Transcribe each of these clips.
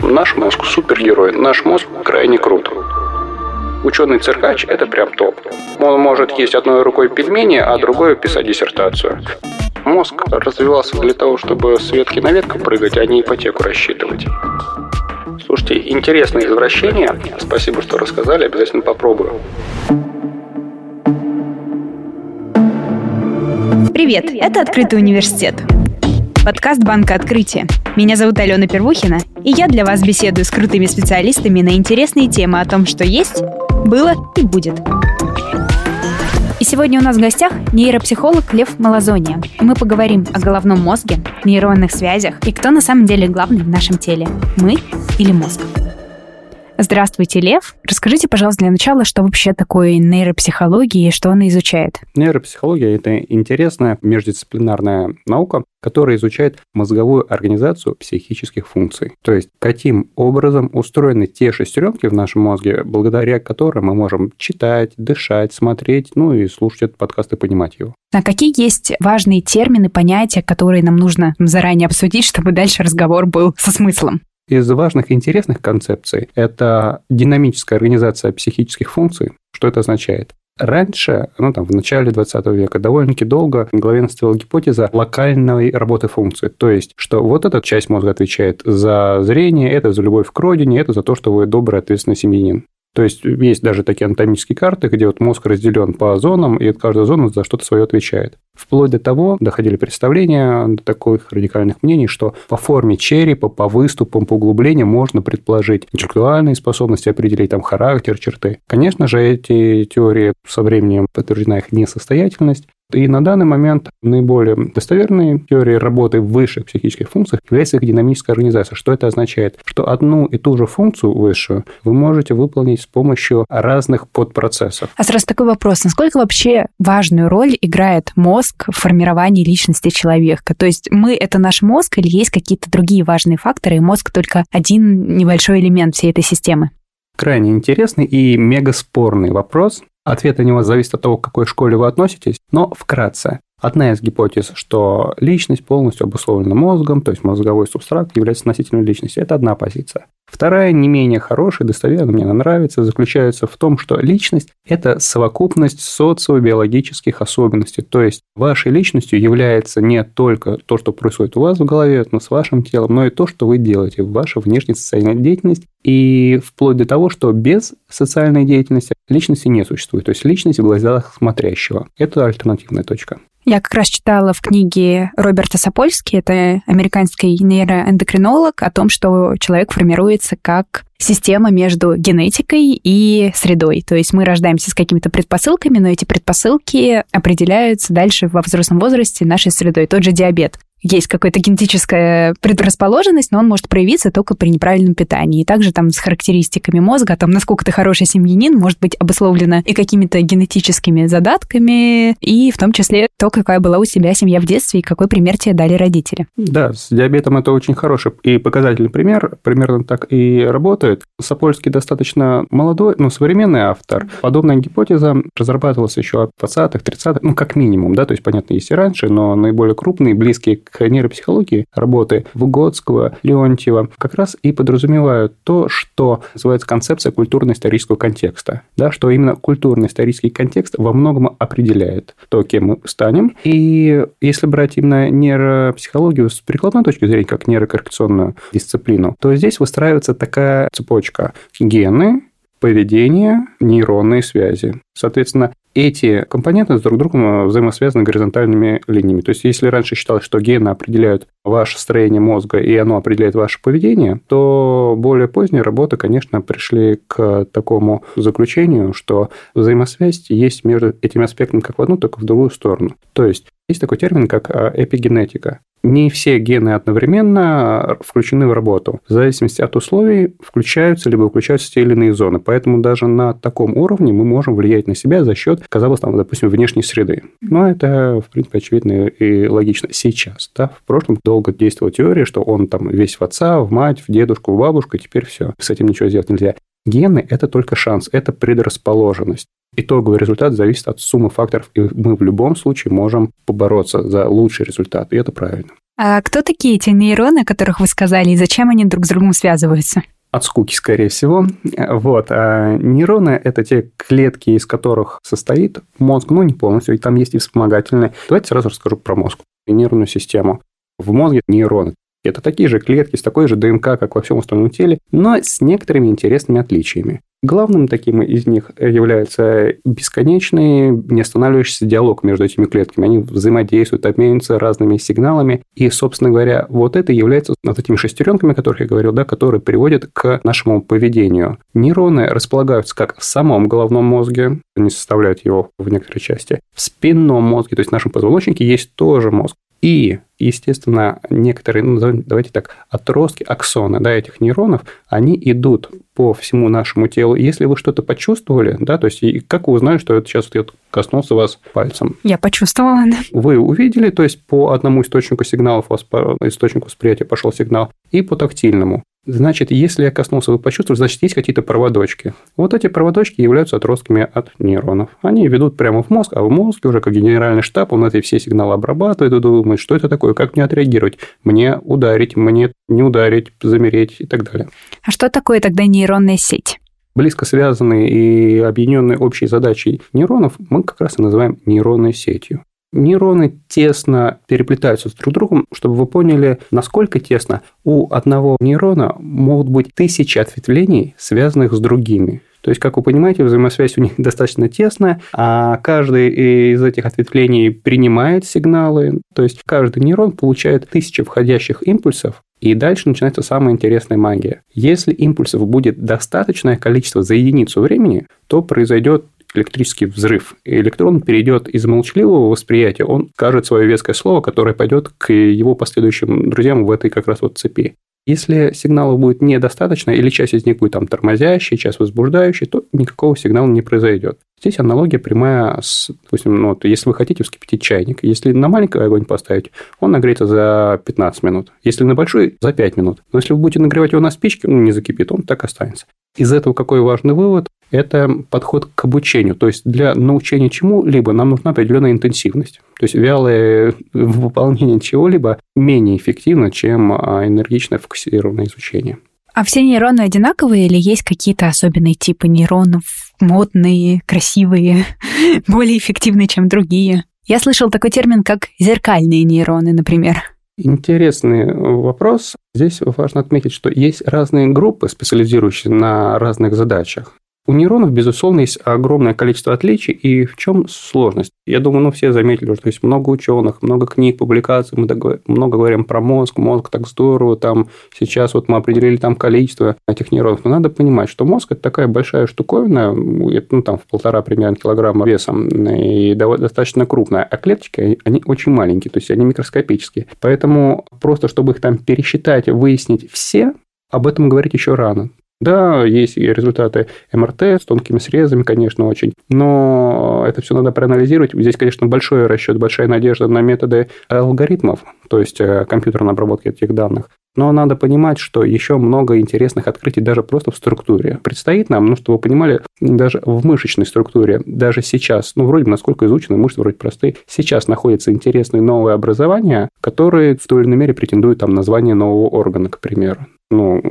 Наш мозг супергерой, наш мозг крайне крут. Ученый-циркач – это прям топ. Он может есть одной рукой пельмени, а другой писать диссертацию. Мозг развивался для того, чтобы с ветки на ветку прыгать, а не ипотеку рассчитывать. Слушайте, интересное извращение. Спасибо, что рассказали, обязательно попробую. Привет, это «Открытый университет». Подкаст Банка Открытия. Меня зовут Алена Первухина, и я для вас беседую с крутыми специалистами на интересные темы о том, что есть, было и будет. И сегодня у нас в гостях нейропсихолог Лев Малазония. Мы поговорим о головном мозге, нейронных связях и кто на самом деле главный в нашем теле – мы или мозг. Здравствуйте, Лев. Расскажите, пожалуйста, для начала, что вообще такое нейропсихология и что она изучает? Нейропсихология – это интересная междисциплинарная наука, которая изучает мозговую организацию психических функций. То есть, каким образом устроены те шестеренки в нашем мозге, благодаря которым мы можем читать, дышать, смотреть, ну и слушать этот подкаст и понимать его. А какие есть важные термины, понятия, которые нам нужно заранее обсудить, чтобы дальше разговор был со смыслом? Из важных и интересных концепций это динамическая организация психических функций. Что это означает? Раньше, ну там, в начале 20 века, довольно-таки долго главенствовала гипотеза локальной работы функции. То есть, что вот эта часть мозга отвечает за зрение, это за любовь к родине, это за то, что вы добрый, ответственный семьянин. То есть есть даже такие анатомические карты, где вот мозг разделен по зонам, и каждая зона за что-то свое отвечает. Вплоть до того доходили представления до таких радикальных мнений, что по форме черепа, по выступам, по углублениям можно предположить интеллектуальные способности, определить там характер, черты. Конечно же, эти теории со временем подтверждена их несостоятельность, и на данный момент наиболее достоверной теорией работы высших психических функциях является их динамическая организация. Что это означает? Что одну и ту же функцию высшую вы можете выполнить с помощью разных подпроцессов. А сразу такой вопрос. Насколько вообще важную роль играет мозг в формировании личности человека? То есть мы — это наш мозг или есть какие-то другие важные факторы, и мозг только один небольшой элемент всей этой системы? Крайне интересный и мегаспорный вопрос, Ответ на него зависит от того, к какой школе вы относитесь, но вкратце. Одна из гипотез, что личность полностью обусловлена мозгом, то есть мозговой субстрат является носителем личности, это одна позиция. Вторая, не менее хорошая, достоверно мне она нравится, заключается в том, что личность – это совокупность социобиологических особенностей. То есть вашей личностью является не только то, что происходит у вас в голове, но с вашим телом, но и то, что вы делаете, ваша внешняя социальная деятельность. И вплоть до того, что без социальной деятельности личности не существует. То есть личность в глазах смотрящего. Это альтернативная точка. Я как раз читала в книге Роберта Сапольски, это американский нейроэндокринолог, о том, что человек формируется как система между генетикой и средой. То есть мы рождаемся с какими-то предпосылками, но эти предпосылки определяются дальше во взрослом возрасте нашей средой. Тот же диабет есть какая-то генетическая предрасположенность, но он может проявиться только при неправильном питании. И также там с характеристиками мозга, там, насколько ты хороший семьянин, может быть обусловлено и какими-то генетическими задатками, и в том числе то, какая была у тебя семья в детстве и какой пример тебе дали родители. Да, с диабетом это очень хороший и показательный пример. Примерно так и работает. Сапольский достаточно молодой, но современный автор. Подобная гипотеза разрабатывалась еще от 20-х, 30-х, ну, как минимум, да, то есть, понятно, есть и раньше, но наиболее крупные, близкие к нейропсихологии работы Выгодского, Леонтьева как раз и подразумевают то, что называется концепция культурно-исторического контекста. Да, что именно культурно-исторический контекст во многом определяет то, кем мы станем. И если брать именно нейропсихологию с прикладной точки зрения, как нейрокоррекционную дисциплину, то здесь выстраивается такая цепочка. Гены, поведение, нейронные связи. Соответственно, эти компоненты с друг другом э, взаимосвязаны горизонтальными линиями. То есть, если раньше считалось, что гены определяют ваше строение мозга и оно определяет ваше поведение, то более поздние работы, конечно, пришли к такому заключению, что взаимосвязь есть между этими аспектами как в одну, так и в другую сторону. То есть, есть такой термин, как э, эпигенетика не все гены одновременно включены в работу. В зависимости от условий включаются либо выключаются те или иные зоны. Поэтому даже на таком уровне мы можем влиять на себя за счет, казалось, там, допустим, внешней среды. Но это, в принципе, очевидно и логично сейчас. Да? В прошлом долго действовала теория, что он там весь в отца, в мать, в дедушку, в бабушку, и теперь все. С этим ничего сделать нельзя. Гены – это только шанс, это предрасположенность. Итоговый результат зависит от суммы факторов, и мы в любом случае можем побороться за лучший результат, и это правильно. А кто такие эти нейроны, о которых вы сказали, и зачем они друг с другом связываются? От скуки, скорее всего. Вот. А нейроны – это те клетки, из которых состоит мозг, ну, не полностью, и там есть и вспомогательные. Давайте сразу расскажу про мозг и нервную систему. В мозге нейроны. Это такие же клетки с такой же ДНК, как во всем остальном теле, но с некоторыми интересными отличиями. Главным таким из них является бесконечный, не останавливающийся диалог между этими клетками. Они взаимодействуют, обмениваются разными сигналами. И, собственно говоря, вот это является вот этими шестеренками, о которых я говорил, да, которые приводят к нашему поведению. Нейроны располагаются как в самом головном мозге, они составляют его в некоторой части. В спинном мозге, то есть в нашем позвоночнике, есть тоже мозг. И, естественно, некоторые, ну, давайте так, отростки, аксоны да, этих нейронов, они идут по всему нашему телу. Если вы что-то почувствовали, да, то есть как вы узнали, что это сейчас вот коснулся вас пальцем? Я почувствовала, да. Вы увидели, то есть по одному источнику сигналов, у вас по источнику восприятия пошел сигнал, и по тактильному. Значит, если я коснулся, вы почувствовали, значит, есть какие-то проводочки. Вот эти проводочки являются отростками от нейронов. Они ведут прямо в мозг, а в мозге уже как генеральный штаб, он эти все сигналы обрабатывает и думает, что это такое, как мне отреагировать, мне ударить, мне не ударить, замереть и так далее. А что такое тогда нейронная сеть? близко связанные и объединенные общей задачей нейронов мы как раз и называем нейронной сетью. Нейроны тесно переплетаются с друг другом, чтобы вы поняли, насколько тесно. У одного нейрона могут быть тысячи ответвлений, связанных с другими. То есть, как вы понимаете, взаимосвязь у них достаточно тесная, а каждый из этих ответвлений принимает сигналы. То есть, каждый нейрон получает тысячи входящих импульсов, и дальше начинается самая интересная магия. Если импульсов будет достаточное количество за единицу времени, то произойдет электрический взрыв. И электрон перейдет из молчаливого восприятия, он скажет свое веское слово, которое пойдет к его последующим друзьям в этой как раз вот цепи. Если сигналов будет недостаточно, или часть из них будет там тормозящей, часть возбуждающей, то никакого сигнала не произойдет. Здесь аналогия прямая с, допустим, ну, вот, если вы хотите вскипятить чайник, если на маленький огонь поставить, он нагреется за 15 минут. Если на большой, за 5 минут. Но если вы будете нагревать его на спичке, он не закипит, он так останется. Из этого какой важный вывод? Это подход к обучению. То есть, для научения чему-либо нам нужна определенная интенсивность. То есть, вялое выполнение чего-либо менее эффективно, чем а, энергичное фокусированное изучение. А все нейроны одинаковые или есть какие-то особенные типы нейронов, модные, красивые, более эффективные, чем другие? Я слышал такой термин, как зеркальные нейроны, например. Интересный вопрос. Здесь важно отметить, что есть разные группы, специализирующиеся на разных задачах. У нейронов, безусловно, есть огромное количество отличий, и в чем сложность? Я думаю, ну, все заметили, что есть много ученых, много книг, публикаций, мы много говорим про мозг, мозг так здорово, там сейчас вот мы определили там количество этих нейронов, но надо понимать, что мозг – это такая большая штуковина, ну, там в полтора примерно килограмма весом, и достаточно крупная, а клеточки, они очень маленькие, то есть они микроскопические. Поэтому просто, чтобы их там пересчитать, выяснить все, об этом говорить еще рано. Да, есть результаты МРТ с тонкими срезами, конечно, очень. Но это все надо проанализировать. Здесь, конечно, большой расчет, большая надежда на методы алгоритмов, то есть э, компьютерной обработки этих данных. Но надо понимать, что еще много интересных открытий даже просто в структуре. Предстоит нам, ну, чтобы вы понимали, даже в мышечной структуре, даже сейчас, ну, вроде бы, насколько изучены, мышцы вроде простые, сейчас находятся интересные новые образования, которые в той или иной мере претендуют там название нового органа, к примеру ну,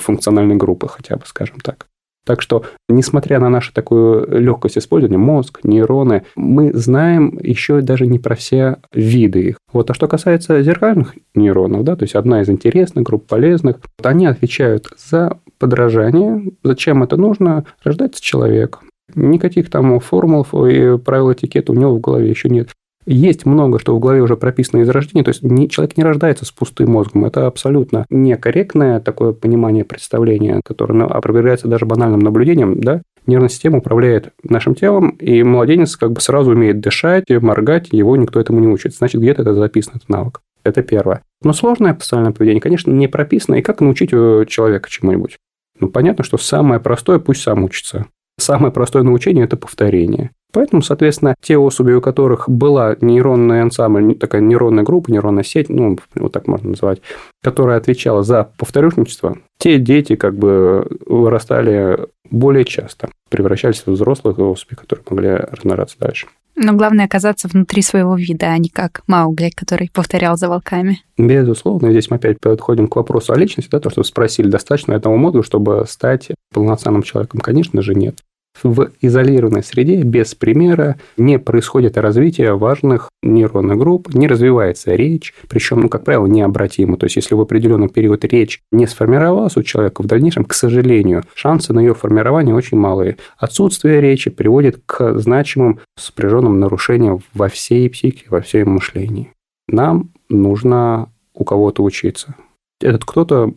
функциональной группы хотя бы, скажем так. Так что, несмотря на нашу такую легкость использования, мозг, нейроны, мы знаем еще даже не про все виды их. Вот, а что касается зеркальных нейронов, да, то есть одна из интересных групп полезных, вот они отвечают за подражание. Зачем это нужно? Рождается человек. Никаких там формул и правил этикета у него в голове еще нет. Есть много, что в голове уже прописано из рождения, то есть человек не рождается с пустым мозгом. Это абсолютно некорректное такое понимание, представление, которое ну, опровергается даже банальным наблюдением, да, нервная система управляет нашим телом, и младенец как бы сразу умеет дышать, моргать, его никто этому не учит. Значит, где-то это записано, этот навык. Это первое. Но сложное социальное поведение, конечно, не прописано. И как научить э, человека чему-нибудь? Ну, понятно, что самое простое, пусть сам учится. Самое простое научение – это повторение. Поэтому, соответственно, те особи, у которых была нейронная ансамбль, такая нейронная группа, нейронная сеть, ну, вот так можно назвать, которая отвечала за повторюшничество, те дети как бы вырастали более часто, превращались в взрослых особей, которые могли размножаться дальше. Но главное оказаться внутри своего вида, а не как Маугли, который повторял за волками. Безусловно, здесь мы опять подходим к вопросу о личности, да, то, что вы спросили, достаточно этого мозга, чтобы стать полноценным человеком? Конечно же, нет в изолированной среде без примера не происходит развитие важных нейронных групп, не развивается речь, причем, ну, как правило, необратимо. То есть, если в определенный период речь не сформировалась у человека, в дальнейшем, к сожалению, шансы на ее формирование очень малые. Отсутствие речи приводит к значимым сопряженным нарушениям во всей психике, во всем мышлении. Нам нужно у кого-то учиться. Этот кто-то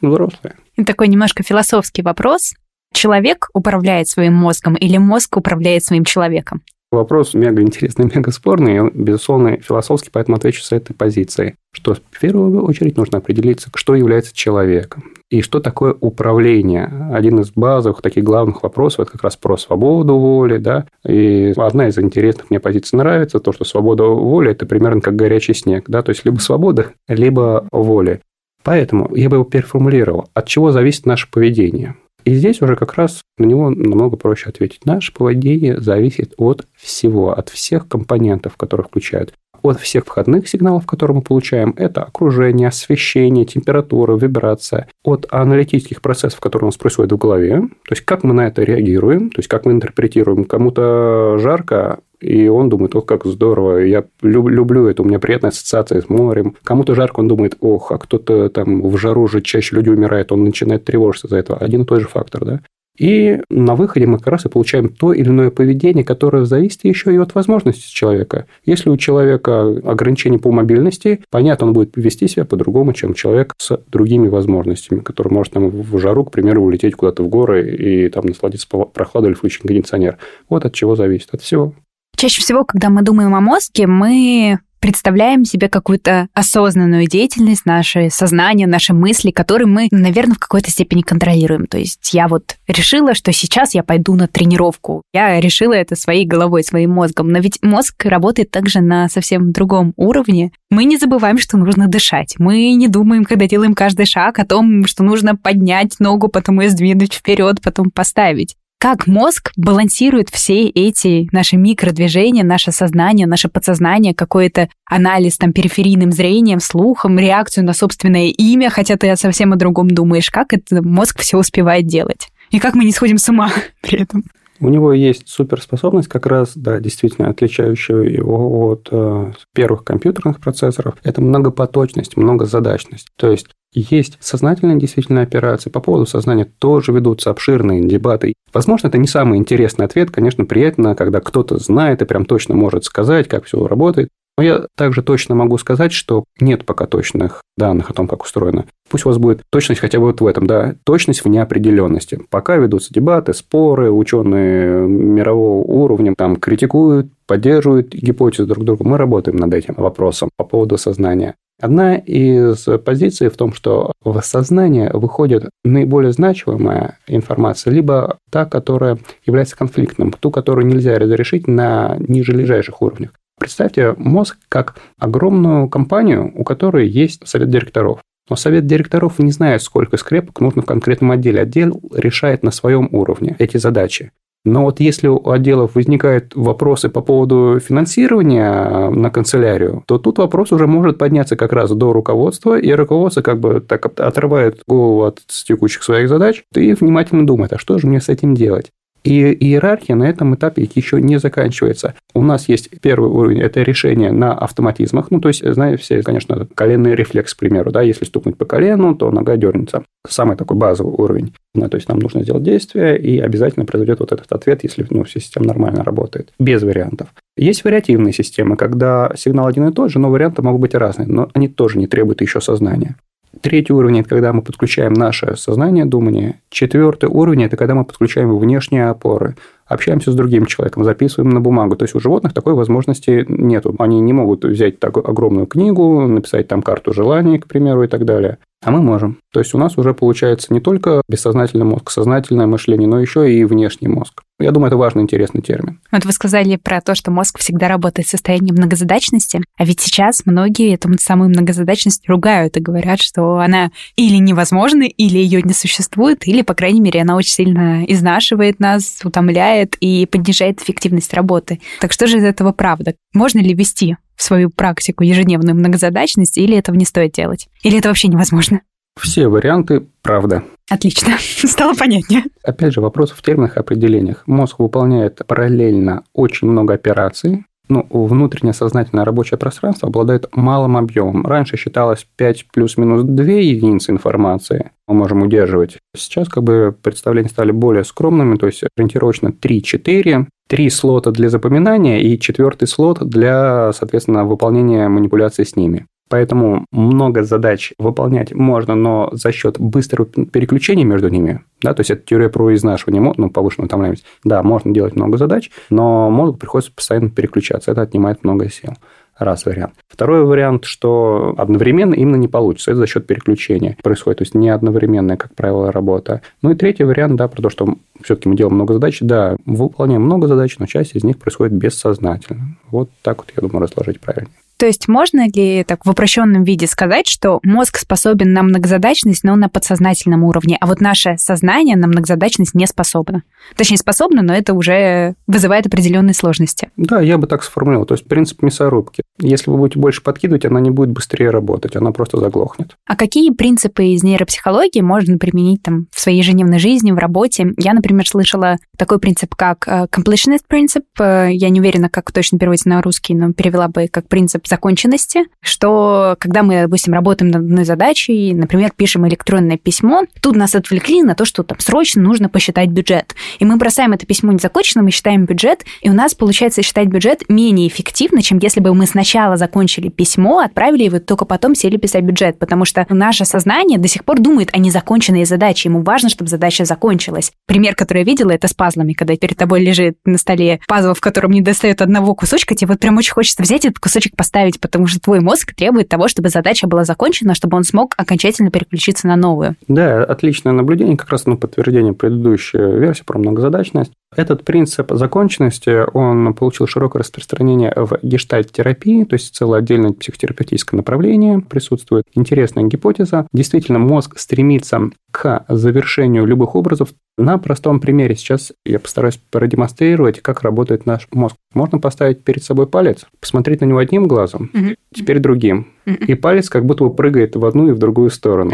взрослый. Такой немножко философский вопрос. Человек управляет своим мозгом или мозг управляет своим человеком? Вопрос мега интересный, мега спорный, и безусловно, философский, поэтому отвечу с этой позиции. Что в первую очередь нужно определиться, что является человеком. И что такое управление? Один из базовых таких главных вопросов – это как раз про свободу воли. Да? И одна из интересных мне позиций нравится, то, что свобода воли – это примерно как горячий снег. Да? То есть, либо свобода, либо воля. Поэтому я бы его переформулировал. От чего зависит наше поведение? И здесь уже как раз на него намного проще ответить. Наше поведение зависит от всего, от всех компонентов, которые включают. От всех входных сигналов, которые мы получаем, это окружение, освещение, температура, вибрация, от аналитических процессов, которые у нас происходят в голове, то есть как мы на это реагируем, то есть как мы интерпретируем. Кому-то жарко, и он думает, ох, как здорово, я люблю это, у меня приятная ассоциация с морем. Кому-то жарко, он думает, ох, а кто-то там в жару же чаще люди умирают, он начинает тревожиться за этого. Один и тот же фактор, да? И на выходе мы как раз и получаем то или иное поведение, которое зависит еще и от возможностей человека. Если у человека ограничения по мобильности, понятно, он будет вести себя по-другому, чем человек с другими возможностями, который может там, в жару, к примеру, улететь куда-то в горы и там насладиться прохладой или включить кондиционер. Вот от чего зависит, от всего. Чаще всего, когда мы думаем о мозге, мы представляем себе какую-то осознанную деятельность, наше сознание, наши мысли, которые мы, наверное, в какой-то степени контролируем. То есть я вот решила, что сейчас я пойду на тренировку. Я решила это своей головой, своим мозгом. Но ведь мозг работает также на совсем другом уровне. Мы не забываем, что нужно дышать. Мы не думаем, когда делаем каждый шаг, о том, что нужно поднять ногу, потом ее сдвинуть вперед, потом поставить как мозг балансирует все эти наши микродвижения, наше сознание, наше подсознание, какой-то анализ там периферийным зрением, слухом, реакцию на собственное имя, хотя ты совсем о другом думаешь, как это мозг все успевает делать. И как мы не сходим с ума при этом. У него есть суперспособность, как раз, да, действительно отличающая его от э, первых компьютерных процессоров. Это многопоточность, многозадачность. То есть есть сознательные действительно операции. По поводу сознания тоже ведутся обширные дебаты. Возможно, это не самый интересный ответ. Конечно, приятно, когда кто-то знает и прям точно может сказать, как все работает. Но я также точно могу сказать, что нет пока точных данных о том, как устроено. Пусть у вас будет точность хотя бы вот в этом, да, точность в неопределенности. Пока ведутся дебаты, споры, ученые мирового уровня там критикуют, поддерживают гипотезы друг друга. Мы работаем над этим вопросом по поводу сознания. Одна из позиций в том, что в сознание выходит наиболее значимая информация, либо та, которая является конфликтным, ту, которую нельзя разрешить на ниже лежащих уровнях. Представьте мозг как огромную компанию, у которой есть совет директоров. Но совет директоров не знает, сколько скрепок нужно в конкретном отделе. Отдел решает на своем уровне эти задачи. Но вот если у отделов возникают вопросы по поводу финансирования на канцелярию, то тут вопрос уже может подняться как раз до руководства, и руководство как бы так отрывает голову от текущих своих задач и внимательно думает, а что же мне с этим делать? И иерархия на этом этапе еще не заканчивается. У нас есть первый уровень – это решение на автоматизмах. Ну, то есть, знаете, все, конечно, коленный рефлекс, к примеру. Да, если стукнуть по колену, то нога дернется. Самый такой базовый уровень. Да, то есть, нам нужно сделать действие, и обязательно произойдет вот этот ответ, если ну, система нормально работает. Без вариантов. Есть вариативные системы, когда сигнал один и тот же, но варианты могут быть разные, но они тоже не требуют еще сознания. Третий уровень – это когда мы подключаем наше сознание, думание. Четвертый уровень – это когда мы подключаем внешние опоры. Общаемся с другим человеком, записываем на бумагу. То есть, у животных такой возможности нет. Они не могут взять такую огромную книгу, написать там карту желаний, к примеру, и так далее. А мы можем. То есть, у нас уже получается не только бессознательный мозг, сознательное мышление, но еще и внешний мозг. Я думаю, это важный, интересный термин. Вот вы сказали про то, что мозг всегда работает в состоянии многозадачности, а ведь сейчас многие эту самую многозадачность ругают и говорят, что она или невозможна, или ее не существует, или, по крайней мере, она очень сильно изнашивает нас, утомляет и понижает эффективность работы. Так что же из этого правда? Можно ли вести в свою практику ежедневную многозадачность, или этого не стоит делать? Или это вообще невозможно? Все варианты правда. Отлично, стало понятнее. Опять же, вопрос в терминах определениях. Мозг выполняет параллельно очень много операций, ну, внутреннее сознательное рабочее пространство обладает малым объемом. Раньше считалось 5 плюс-минус 2 единицы информации мы можем удерживать. Сейчас как бы представления стали более скромными, то есть ориентировочно 3-4, три слота для запоминания и четвертый слот для, соответственно, выполнения манипуляций с ними. Поэтому много задач выполнять можно, но за счет быстрого переключения между ними, да, то есть это теория про изнашивание, ну, повышенную утомляемость. Да, можно делать много задач, но мозгу приходится постоянно переключаться. Это отнимает много сил. Раз вариант. Второй вариант, что одновременно именно не получится. Это за счет переключения происходит. То есть не одновременная, как правило, работа. Ну и третий вариант, да, про то, что все-таки мы делаем много задач. Да, выполняем много задач, но часть из них происходит бессознательно. Вот так вот, я думаю, разложить правильно. То есть можно ли так в упрощенном виде сказать, что мозг способен на многозадачность, но на подсознательном уровне, а вот наше сознание на многозадачность не способно? Точнее, способно, но это уже вызывает определенные сложности. Да, я бы так сформулировал. То есть принцип мясорубки. Если вы будете больше подкидывать, она не будет быстрее работать, она просто заглохнет. А какие принципы из нейропсихологии можно применить там в своей ежедневной жизни, в работе? Я, например, слышала такой принцип, как э, completionist принцип. Э, я не уверена, как точно переводится на русский, но перевела бы как принцип законченности, что когда мы, допустим, работаем над одной задачей, например, пишем электронное письмо, тут нас отвлекли на то, что там срочно нужно посчитать бюджет. И мы бросаем это письмо незаконченным и считаем бюджет, и у нас получается считать бюджет менее эффективно, чем если бы мы сначала закончили письмо, отправили его, только потом сели писать бюджет, потому что наше сознание до сих пор думает о незаконченной задаче. Ему важно, чтобы задача закончилась. Пример, который я видела, это с пазлами, когда перед тобой лежит на столе пазл, в котором не достает одного кусочка, тебе вот прям очень хочется взять этот кусочек, поставить поставить, потому что твой мозг требует того, чтобы задача была закончена, чтобы он смог окончательно переключиться на новую. Да, отличное наблюдение, как раз на подтверждение предыдущей версии про многозадачность. Этот принцип законченности, он получил широкое распространение в гештальт-терапии, то есть целое отдельное психотерапевтическое направление присутствует. Интересная гипотеза. Действительно, мозг стремится к завершению любых образов на простом примере. Сейчас я постараюсь продемонстрировать, как работает наш мозг. Можно поставить перед собой палец, посмотреть на него одним глазом, угу. теперь другим. И палец как будто бы прыгает в одну и в другую сторону.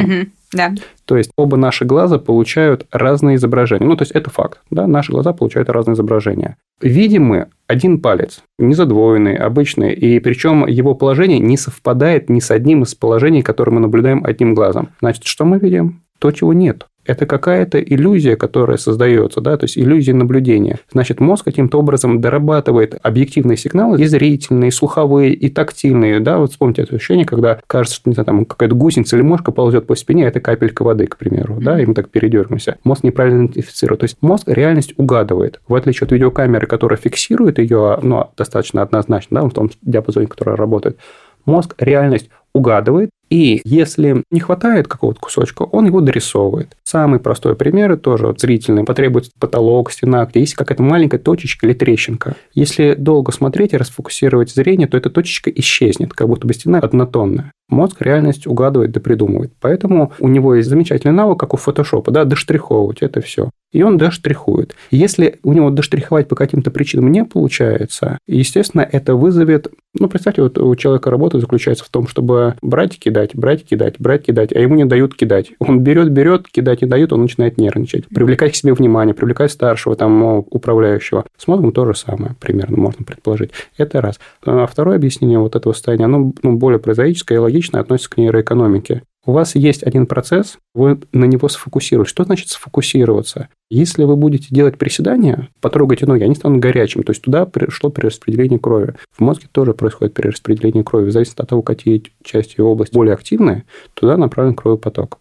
Да. То есть оба наши глаза получают разные изображения. Ну, то есть это факт. Да? Наши глаза получают разные изображения. Видим мы один палец, не задвоенный, обычный, и причем его положение не совпадает ни с одним из положений, которые мы наблюдаем одним глазом. Значит, что мы видим? То, чего нет это какая-то иллюзия, которая создается, да, то есть иллюзия наблюдения. Значит, мозг каким-то образом дорабатывает объективные сигналы, и зрительные, и слуховые, и тактильные, да, вот вспомните это ощущение, когда кажется, что, не знаю, там какая-то гусеница или мошка ползет по спине, а это капелька воды, к примеру, да, и мы так передергаемся. Мозг неправильно идентифицирует. То есть мозг реальность угадывает. В отличие от видеокамеры, которая фиксирует ее, ну, достаточно однозначно, да, в том диапазоне, который работает, мозг реальность угадывает, и если не хватает какого-то кусочка, он его дорисовывает. Самый простой пример, тоже вот зрительный, потребуется потолок, стена, где есть какая-то маленькая точечка или трещинка. Если долго смотреть и расфокусировать зрение, то эта точечка исчезнет, как будто бы стена однотонная. Мозг реальность угадывает да придумывает. Поэтому у него есть замечательный навык, как у фотошопа, да, доштриховывать это все. И он доштрихует. Если у него доштриховать по каким-то причинам не получается, естественно, это вызовет... Ну, представьте, вот у человека работа заключается в том, чтобы брать и кидать, брать, кидать, брать, кидать, а ему не дают кидать. Он берет, берет, кидать не дает, он начинает нервничать. Привлекать к себе внимание, привлекать старшего там управляющего. С мозгом то же самое, примерно, можно предположить. Это раз. А второе объяснение вот этого состояния, оно ну, более прозаическое и логичное логично относится к нейроэкономике. У вас есть один процесс, вы на него сфокусируетесь. Что значит сфокусироваться? Если вы будете делать приседания, потрогайте ноги, они станут горячими. То есть туда пришло перераспределение крови. В мозге тоже происходит перераспределение крови. В зависимости от того, какие части области более активные, туда направлен кровопоток.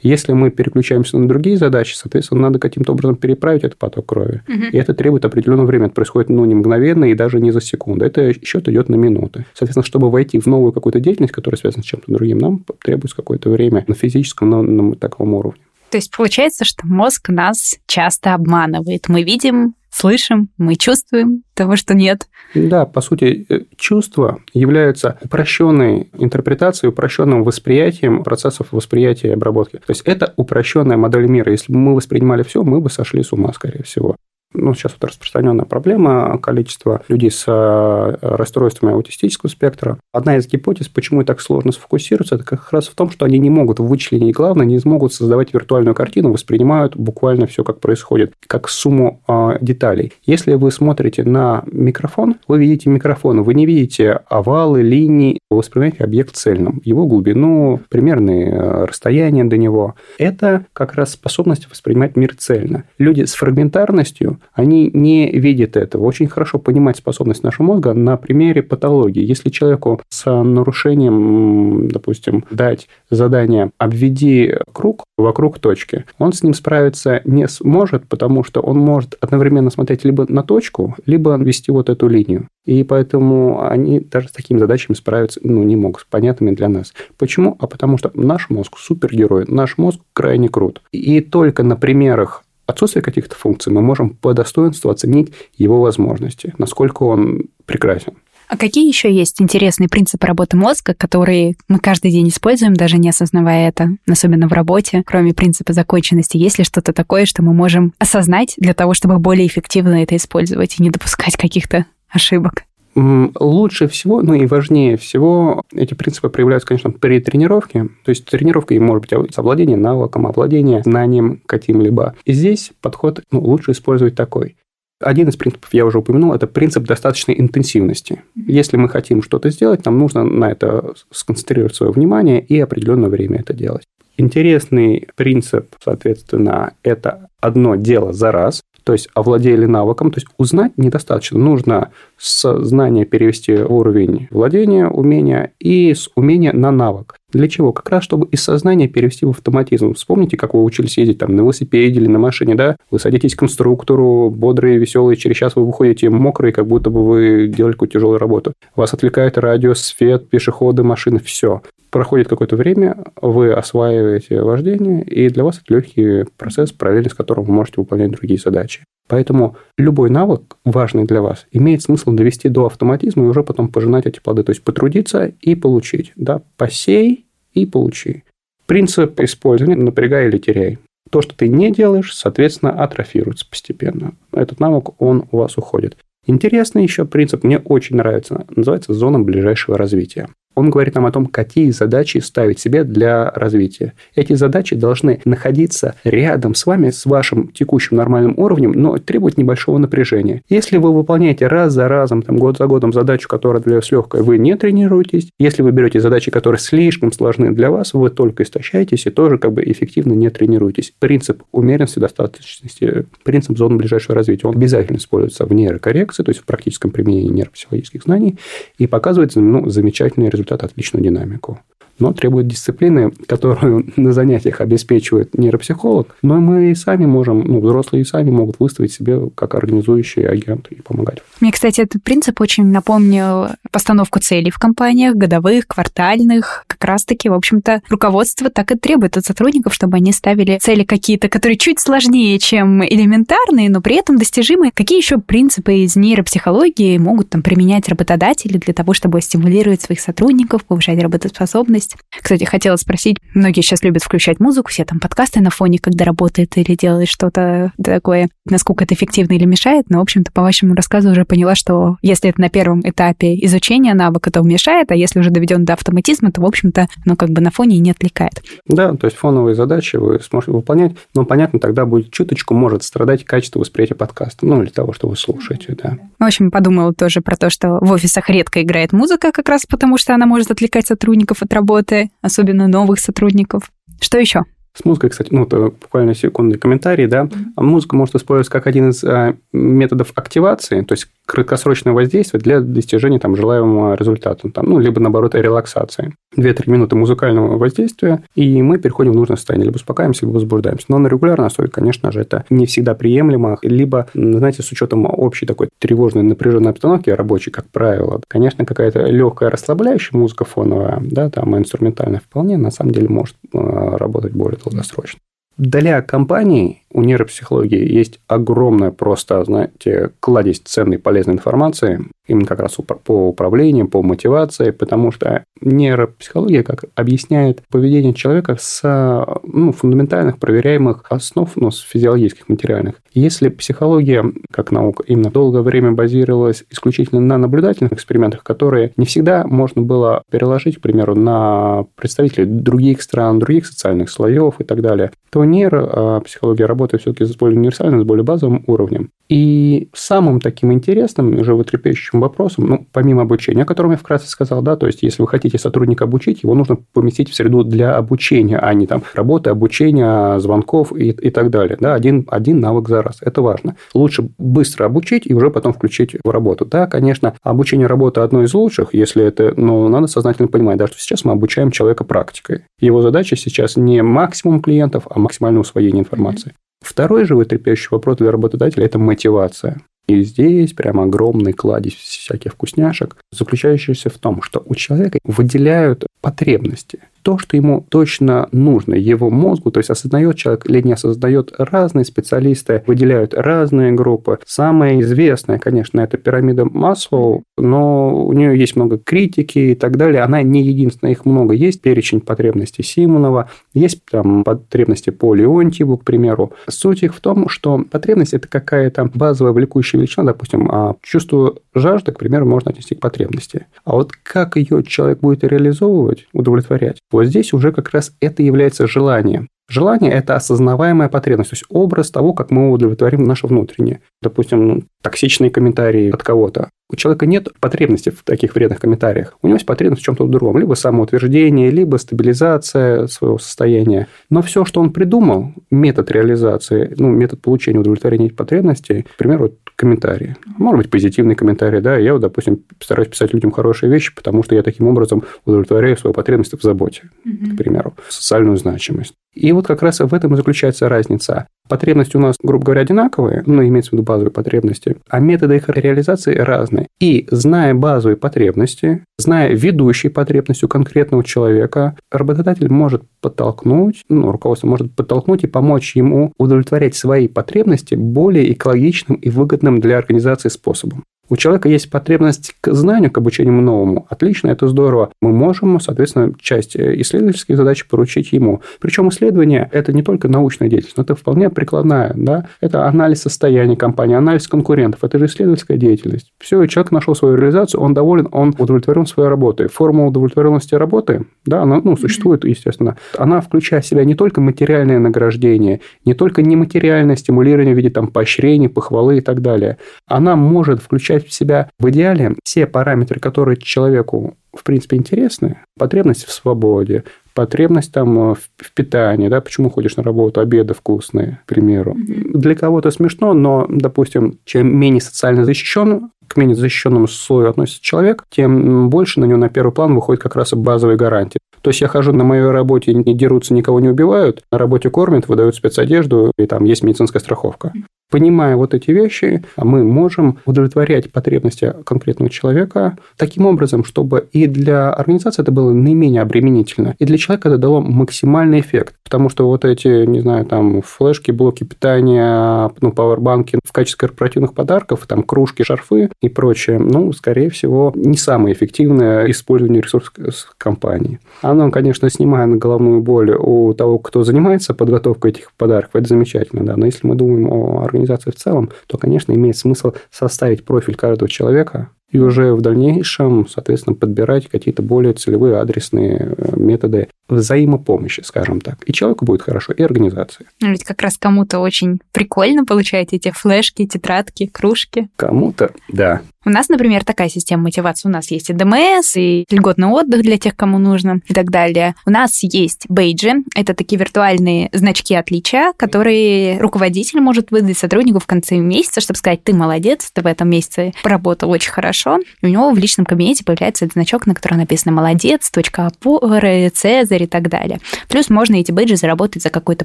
Если мы переключаемся на другие задачи, соответственно, надо каким-то образом переправить этот поток крови. Угу. И это требует определенного времени. Это происходит ну, не мгновенно и даже не за секунду. Это счет идет на минуты. Соответственно, чтобы войти в новую какую-то деятельность, которая связана с чем-то другим, нам требуется какое-то время на физическом, на, на таком уровне. То есть получается, что мозг нас часто обманывает. Мы видим слышим, мы чувствуем того, что нет. Да, по сути, э, чувства являются упрощенной интерпретацией, упрощенным восприятием процессов восприятия и обработки. То есть это упрощенная модель мира. Если бы мы воспринимали все, мы бы сошли с ума, скорее всего ну, сейчас вот распространенная проблема количества людей с э, расстройствами аутистического спектра. Одна из гипотез, почему так сложно сфокусироваться, это как раз в том, что они не могут вычленить главное, не смогут создавать виртуальную картину, воспринимают буквально все, как происходит, как сумму э, деталей. Если вы смотрите на микрофон, вы видите микрофон, вы не видите овалы, линии, вы воспринимаете объект цельным, его глубину, примерные э, расстояния до него. Это как раз способность воспринимать мир цельно. Люди с фрагментарностью они не видят этого. Очень хорошо понимать способность нашего мозга на примере патологии. Если человеку с нарушением, допустим, дать задание «обведи круг вокруг точки», он с ним справиться не сможет, потому что он может одновременно смотреть либо на точку, либо вести вот эту линию. И поэтому они даже с такими задачами справиться ну, не могут, понятными для нас. Почему? А потому что наш мозг супергерой, наш мозг крайне крут. И только на примерах отсутствие каких-то функций мы можем по достоинству оценить его возможности, насколько он прекрасен. А какие еще есть интересные принципы работы мозга, которые мы каждый день используем, даже не осознавая это, особенно в работе, кроме принципа законченности? Есть ли что-то такое, что мы можем осознать для того, чтобы более эффективно это использовать и не допускать каких-то ошибок? Лучше всего, ну и важнее всего, эти принципы проявляются, конечно, при тренировке. То есть тренировка и может быть овладение навыком, овладение знанием каким-либо. И здесь подход ну, лучше использовать такой. Один из принципов, я уже упомянул, это принцип достаточной интенсивности. Если мы хотим что-то сделать, нам нужно на это сконцентрировать свое внимание и определенное время это делать. Интересный принцип, соответственно, это одно дело за раз то есть овладели навыком, то есть узнать недостаточно. Нужно с знания перевести уровень владения, умения и с умения на навык. Для чего? Как раз, чтобы из сознания перевести в автоматизм. Вспомните, как вы учились ездить там на велосипеде или на машине, да? Вы садитесь к конструктору, бодрые, веселые, через час вы выходите мокрые, как будто бы вы делали какую-то тяжелую работу. Вас отвлекает радио, свет, пешеходы, машины, все проходит какое-то время, вы осваиваете вождение, и для вас это легкий процесс, параллельно с которым вы можете выполнять другие задачи. Поэтому любой навык, важный для вас, имеет смысл довести до автоматизма и уже потом пожинать эти плоды. То есть потрудиться и получить. Да? Посей и получи. Принцип использования напрягай или теряй. То, что ты не делаешь, соответственно, атрофируется постепенно. Этот навык, он у вас уходит. Интересный еще принцип, мне очень нравится, называется зона ближайшего развития он говорит нам о том, какие задачи ставить себе для развития. Эти задачи должны находиться рядом с вами, с вашим текущим нормальным уровнем, но требовать небольшого напряжения. Если вы выполняете раз за разом, там, год за годом задачу, которая для вас легкая, вы не тренируетесь. Если вы берете задачи, которые слишком сложны для вас, вы только истощаетесь и тоже как бы эффективно не тренируетесь. Принцип умеренности, достаточности, принцип зоны ближайшего развития, он обязательно используется в нейрокоррекции, то есть в практическом применении нейропсихологических знаний, и показывает ну, замечательные результаты результат, отличную динамику но требует дисциплины, которую на занятиях обеспечивает нейропсихолог, но мы и сами можем, ну, взрослые и сами могут выставить себе как организующий агент и помогать. Мне, кстати, этот принцип очень напомнил постановку целей в компаниях, годовых, квартальных. Как раз-таки, в общем-то, руководство так и требует от сотрудников, чтобы они ставили цели какие-то, которые чуть сложнее, чем элементарные, но при этом достижимые. Какие еще принципы из нейропсихологии могут там применять работодатели для того, чтобы стимулировать своих сотрудников, повышать работоспособность? Есть. Кстати, хотела спросить, многие сейчас любят включать музыку, все там подкасты на фоне, когда работает или делает что-то такое, насколько это эффективно или мешает, но, в общем-то, по вашему рассказу уже поняла, что если это на первом этапе изучения навыка, то мешает, а если уже доведен до автоматизма, то, в общем-то, ну, как бы на фоне и не отвлекает. Да, то есть фоновые задачи вы сможете выполнять, но, понятно, тогда будет чуточку может страдать качество восприятия подкаста, ну, или того, что вы слушаете, да. В общем, подумала тоже про то, что в офисах редко играет музыка, как раз потому, что она может отвлекать сотрудников от работы, работы, особенно новых сотрудников. Что еще? С музыкой, кстати, ну, это буквально секундный комментарий, да. Mm-hmm. Музыка может использоваться как один из а, методов активации, то есть краткосрочное воздействие для достижения там, желаемого результата, там, ну, либо, наоборот, релаксации. 2-3 минуты музыкального воздействия, и мы переходим в нужное состояние, либо успокаиваемся, либо возбуждаемся. Но на регулярной основе, конечно же, это не всегда приемлемо, либо, знаете, с учетом общей такой тревожной, напряженной обстановки рабочей, как правило, конечно, какая-то легкая расслабляющая музыка фоновая, да, там инструментальная вполне, на самом деле, может а, работать более долгосрочно. Для компаний у нейропсихологии есть огромная просто, знаете, кладезь ценной полезной информации, именно как раз по управлению, по мотивации, потому что нейропсихология как объясняет поведение человека с ну, фундаментальных проверяемых основ, ну, с физиологических, материальных. Если психология, как наука, именно долгое время базировалась исключительно на наблюдательных экспериментах, которые не всегда можно было переложить, к примеру, на представителей других стран, других социальных слоев и так далее, то нейропсихология работает все-таки с более универсальным, с более базовым уровнем. И самым таким интересным, животрепещущим вопросом, ну, помимо обучения, о котором я вкратце сказал, да, то есть если вы хотите сотрудника обучить, его нужно поместить в среду для обучения, а не там работы, обучения, звонков и, и так далее. Да, один, один навык за раз. Это важно. Лучше быстро обучить и уже потом включить в работу. Да, конечно, обучение работы одно из лучших, если это, но надо сознательно понимать, да, что сейчас мы обучаем человека практикой. Его задача сейчас не максимум клиентов, а максимальное усвоение информации. Второй животрепещущий вопрос для работодателя – это мотивация. И здесь прям огромный кладезь всяких вкусняшек, заключающийся в том, что у человека выделяют потребности то, что ему точно нужно, его мозгу, то есть осознает человек или не осознает, разные специалисты выделяют разные группы. Самая известная, конечно, это пирамида Маслоу, но у нее есть много критики и так далее. Она не единственная, их много. Есть перечень потребностей Симонова, есть там потребности по Леонтьеву, к примеру. Суть их в том, что потребность – это какая-то базовая влекущая величина, допустим, а чувство жажды, к примеру, можно отнести к потребности. А вот как ее человек будет реализовывать, удовлетворять, вот здесь уже как раз это является желанием. Желание – это осознаваемая потребность, то есть образ того, как мы удовлетворим наше внутреннее. Допустим, ну, токсичные комментарии от кого-то. У человека нет потребности в таких вредных комментариях. У него есть потребность в чем-то другом. Либо самоутверждение, либо стабилизация своего состояния. Но все, что он придумал, метод реализации, ну, метод получения удовлетворения потребностей, к примеру, комментарии. Может быть, позитивные комментарии, да. Я, вот, допустим, стараюсь писать людям хорошие вещи, потому что я таким образом удовлетворяю свою потребность в заботе, mm-hmm. к примеру, социальную значимость. И вот как раз в этом и заключается разница. Потребности у нас, грубо говоря, одинаковые, ну, имеется в виду базовые потребности, а методы их реализации разные. И зная базовые потребности, зная ведущие потребности у конкретного человека, работодатель может подтолкнуть, ну, руководство может подтолкнуть и помочь ему удовлетворять свои потребности более экологичным и выгодным для организации способом. У человека есть потребность к знанию, к обучению новому. Отлично, это здорово. Мы можем, соответственно, часть исследовательских задач поручить ему. Причем исследование – это не только научная деятельность, но это вполне прикладная. Да? Это анализ состояния компании, анализ конкурентов. Это же исследовательская деятельность. Все, человек нашел свою реализацию, он доволен, он удовлетворен своей работой. Форма удовлетворенности работы, да, она ну, существует, естественно. Она включает в себя не только материальное награждение, не только нематериальное стимулирование в виде там, поощрений, похвалы и так далее. Она может включать включать в себя в идеале все параметры, которые человеку в принципе интересны. Потребность в свободе, потребность там э, в питании, да, почему ходишь на работу, обеды вкусные, к примеру. Mm-hmm. Для кого-то смешно, но, допустим, чем менее социально защищен, к менее защищенному слою относится человек, тем больше на него на первый план выходит как раз базовые гарантии. То есть я хожу на моей работе, не дерутся, никого не убивают, на работе кормят, выдают спецодежду, и там есть медицинская страховка. Понимая вот эти вещи, мы можем удовлетворять потребности конкретного человека таким образом, чтобы и для организации это было наименее обременительно, и для человека это дало максимальный эффект. Потому что вот эти, не знаю, там флешки, блоки питания, ну, пауэрбанки в качестве корпоративных подарков, там кружки, шарфы и прочее, ну, скорее всего, не самое эффективное использование ресурсов компании. Оно, конечно, снимает головную боль у того, кто занимается подготовкой этих подарков, это замечательно, да, но если мы думаем о организации организации в целом, то, конечно, имеет смысл составить профиль каждого человека, и уже в дальнейшем, соответственно, подбирать какие-то более целевые адресные э, методы взаимопомощи, скажем так. И человеку будет хорошо, и организации. Ну, ведь как раз кому-то очень прикольно получать эти флешки, тетрадки, кружки. Кому-то, да. У нас, например, такая система мотивации. У нас есть и ДМС, и льготный отдых для тех, кому нужно, и так далее. У нас есть бейджи. Это такие виртуальные значки отличия, которые руководитель может выдать сотруднику в конце месяца, чтобы сказать, ты молодец, ты в этом месяце поработал очень хорошо. И у него в личном кабинете появляется этот значок, на котором написано «молодец», «точка опоры», «цезарь» и так далее. Плюс можно эти бейджи заработать за какое-то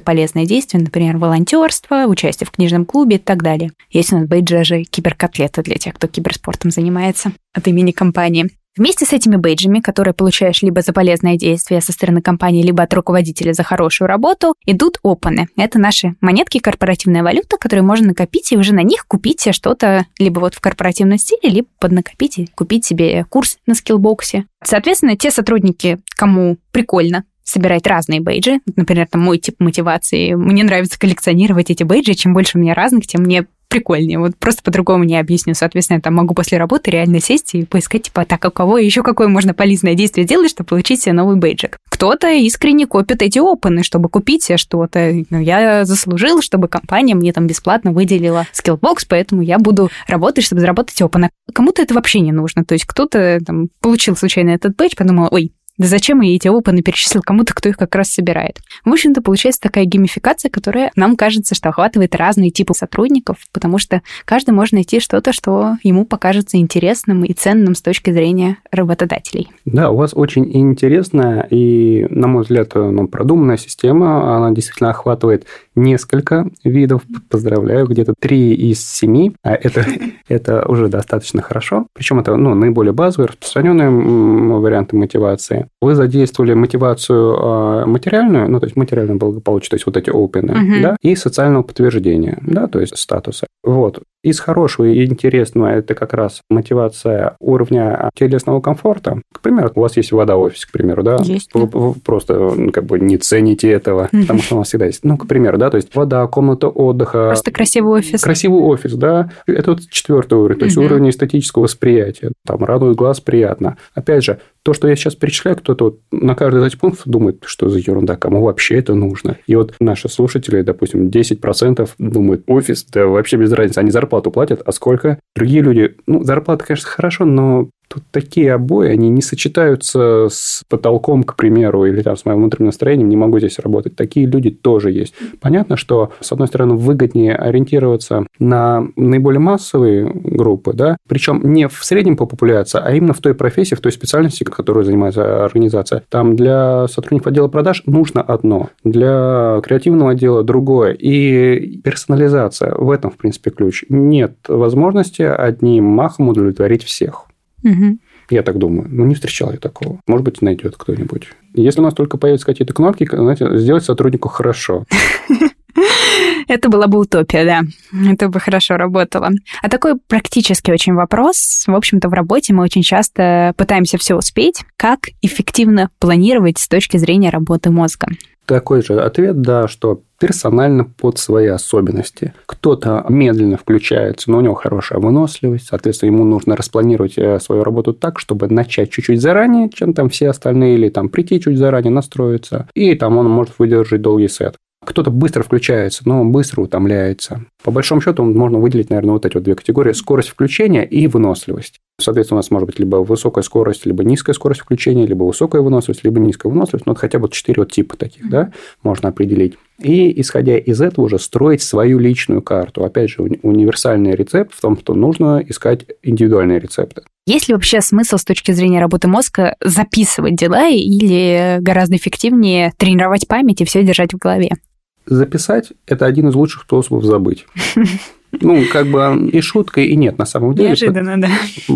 полезное действие, например, волонтерство, участие в книжном клубе и так далее. Есть у нас бейджи же киберкотлеты для тех, кто киберспорт спортом занимается от имени компании. Вместе с этими бейджами, которые получаешь либо за полезное действие со стороны компании, либо от руководителя за хорошую работу, идут опаны. Это наши монетки, корпоративная валюта, которые можно накопить и уже на них купить себе что-то либо вот в корпоративном стиле, либо поднакопить и купить себе курс на скиллбоксе. Соответственно, те сотрудники, кому прикольно собирать разные бейджи. Например, там мой тип мотивации. Мне нравится коллекционировать эти бейджи. Чем больше у меня разных, тем мне прикольнее. Вот просто по-другому не объясню. Соответственно, я там могу после работы реально сесть и поискать, типа, так, у кого еще какое можно полезное действие сделать, чтобы получить себе новый бейджик. Кто-то искренне копит эти опыны, чтобы купить себе что-то. Ну, я заслужил, чтобы компания мне там бесплатно выделила Skillbox, поэтому я буду работать, чтобы заработать опыны. Кому-то это вообще не нужно. То есть кто-то там получил случайно этот бейдж, подумал, ой, да зачем я эти опыны перечислил кому-то, кто их как раз собирает? В общем-то, получается такая геймификация, которая нам кажется, что охватывает разные типы сотрудников, потому что каждый может найти что-то, что ему покажется интересным и ценным с точки зрения работодателей. Да, у вас очень интересная и, на мой взгляд, ну, продуманная система. Она действительно охватывает несколько видов. Поздравляю, где-то три из семи. А это, это уже достаточно хорошо. Причем это ну, наиболее базовые, распространенные варианты мотивации. Вы задействовали мотивацию а, материальную, ну, то есть материальное благополучие, то есть вот эти опены, угу. да, и социального подтверждения, да, то есть статуса. Вот. Из хорошего и интересного это как раз мотивация уровня телесного комфорта. К примеру, у вас есть вода офис, к примеру, да? Есть. Вы, вы просто ну, как бы не цените этого, потому что у нас всегда есть. Ну, к примеру, да, то есть вода, комната отдыха. Просто красивый офис. Красивый офис, да. Это вот четвертый уровень, то есть уровень эстетического восприятия. Там радует глаз, приятно. Опять же, то, что я сейчас перечисляю, кто-то вот на каждый из пунктов думает, что за ерунда, кому вообще это нужно. И вот наши слушатели, допустим, 10% думают, офис, да вообще без разницы, они зарплату платят, а сколько? Другие люди, ну, зарплата, конечно, хорошо, но Тут такие обои, они не сочетаются с потолком, к примеру, или там с моим внутренним настроением, не могу здесь работать. Такие люди тоже есть. Понятно, что, с одной стороны, выгоднее ориентироваться на наиболее массовые группы, да, причем не в среднем по популяции, а именно в той профессии, в той специальности, которой занимается организация. Там для сотрудников отдела продаж нужно одно, для креативного отдела другое. И персонализация в этом, в принципе, ключ. Нет возможности одним махом удовлетворить всех. Угу. Я так думаю. Ну, не встречал я такого. Может быть, найдет кто-нибудь. Если у нас только появятся какие-то кнопки, знаете, сделать сотруднику хорошо. Это была бы утопия, да. Это бы хорошо работало. А такой практически очень вопрос. В общем-то, в работе мы очень часто пытаемся все успеть. Как эффективно планировать с точки зрения работы мозга? Такой же ответ, да, что персонально под свои особенности. Кто-то медленно включается, но у него хорошая выносливость, соответственно, ему нужно распланировать э, свою работу так, чтобы начать чуть-чуть заранее, чем там все остальные, или там прийти чуть заранее, настроиться, и там он может выдержать долгий сет. Кто-то быстро включается, но быстро утомляется. По большому счету, можно выделить, наверное, вот эти вот две категории. Скорость включения и выносливость. Соответственно, у нас может быть либо высокая скорость, либо низкая скорость включения, либо высокая выносливость, либо низкая выносливость. Ну, вот хотя бы четыре вот типа таких, да, можно определить. И, исходя из этого, уже строить свою личную карту. Опять же, универсальный рецепт в том, что нужно искать индивидуальные рецепты. Есть ли вообще смысл с точки зрения работы мозга записывать дела или гораздо эффективнее тренировать память и все держать в голове? записать – это один из лучших способов забыть. Ну, как бы и шутка, и нет, на самом деле. Неожиданно, да.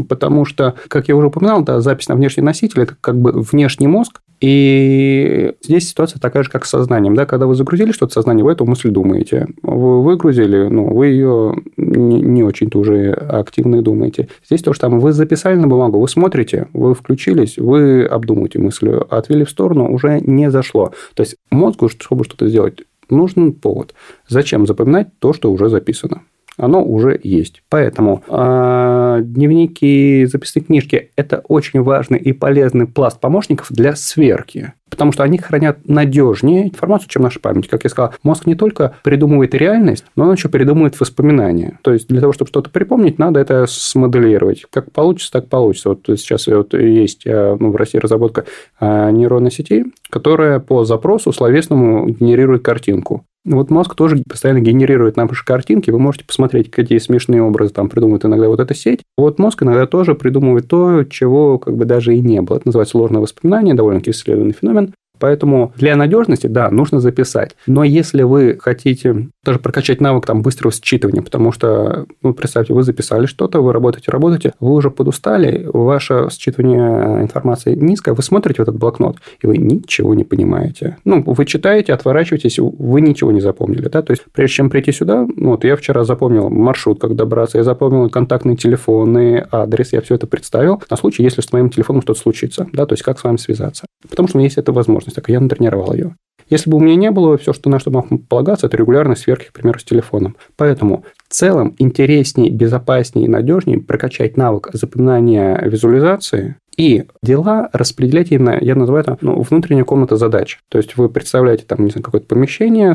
Потому что, как я уже упоминал, да, запись на внешний носитель – это как бы внешний мозг, и здесь ситуация такая же, как с сознанием. Да? Когда вы загрузили что-то сознание, вы эту мысль думаете. Вы выгрузили, ну, вы ее не, не очень-то уже активно думаете. Здесь то же самое. Вы записали на бумагу, вы смотрите, вы включились, вы обдумываете мысль, отвели в сторону, уже не зашло. То есть мозгу, чтобы что-то сделать, нужен повод. Зачем запоминать то, что уже записано? Оно уже есть. Поэтому э, дневники, записные книжки – это очень важный и полезный пласт помощников для сверки. Потому что они хранят надежнее информацию, чем наша память. Как я сказал, мозг не только придумывает реальность, но он еще придумывает воспоминания. То есть, для того, чтобы что-то припомнить, надо это смоделировать. Как получится, так получится. Вот сейчас вот есть а, ну, в России разработка а, нейронной сети, которая по запросу словесному генерирует картинку. Вот мозг тоже постоянно генерирует наши картинки. Вы можете посмотреть, какие смешные образы там придумывает иногда вот эта сеть. Вот мозг иногда тоже придумывает то, чего как бы даже и не было. Это называется ложное воспоминание, довольно-таки исследованный феномен. Поэтому для надежности, да, нужно записать. Но если вы хотите даже прокачать навык там быстрого считывания, потому что, ну, представьте, вы записали что-то, вы работаете, работаете, вы уже подустали, ваше считывание информации низкое, вы смотрите в этот блокнот, и вы ничего не понимаете. Ну, вы читаете, отворачиваетесь, вы ничего не запомнили, да, то есть прежде чем прийти сюда, ну, вот я вчера запомнил маршрут, как добраться, я запомнил контактные телефоны, адрес, я все это представил на случай, если с моим телефоном что-то случится, да, то есть как с вами связаться. Потому что у меня есть эта возможность, так я натренировал ее. Если бы у меня не было, все, что на что мог полагаться, это регулярность сверхи, к примеру, с телефоном. Поэтому в целом интереснее, безопаснее и надежнее прокачать навык запоминания визуализации и дела распределять именно, я называю это ну, внутренняя комната задач. То есть вы представляете там, не знаю, какое-то помещение,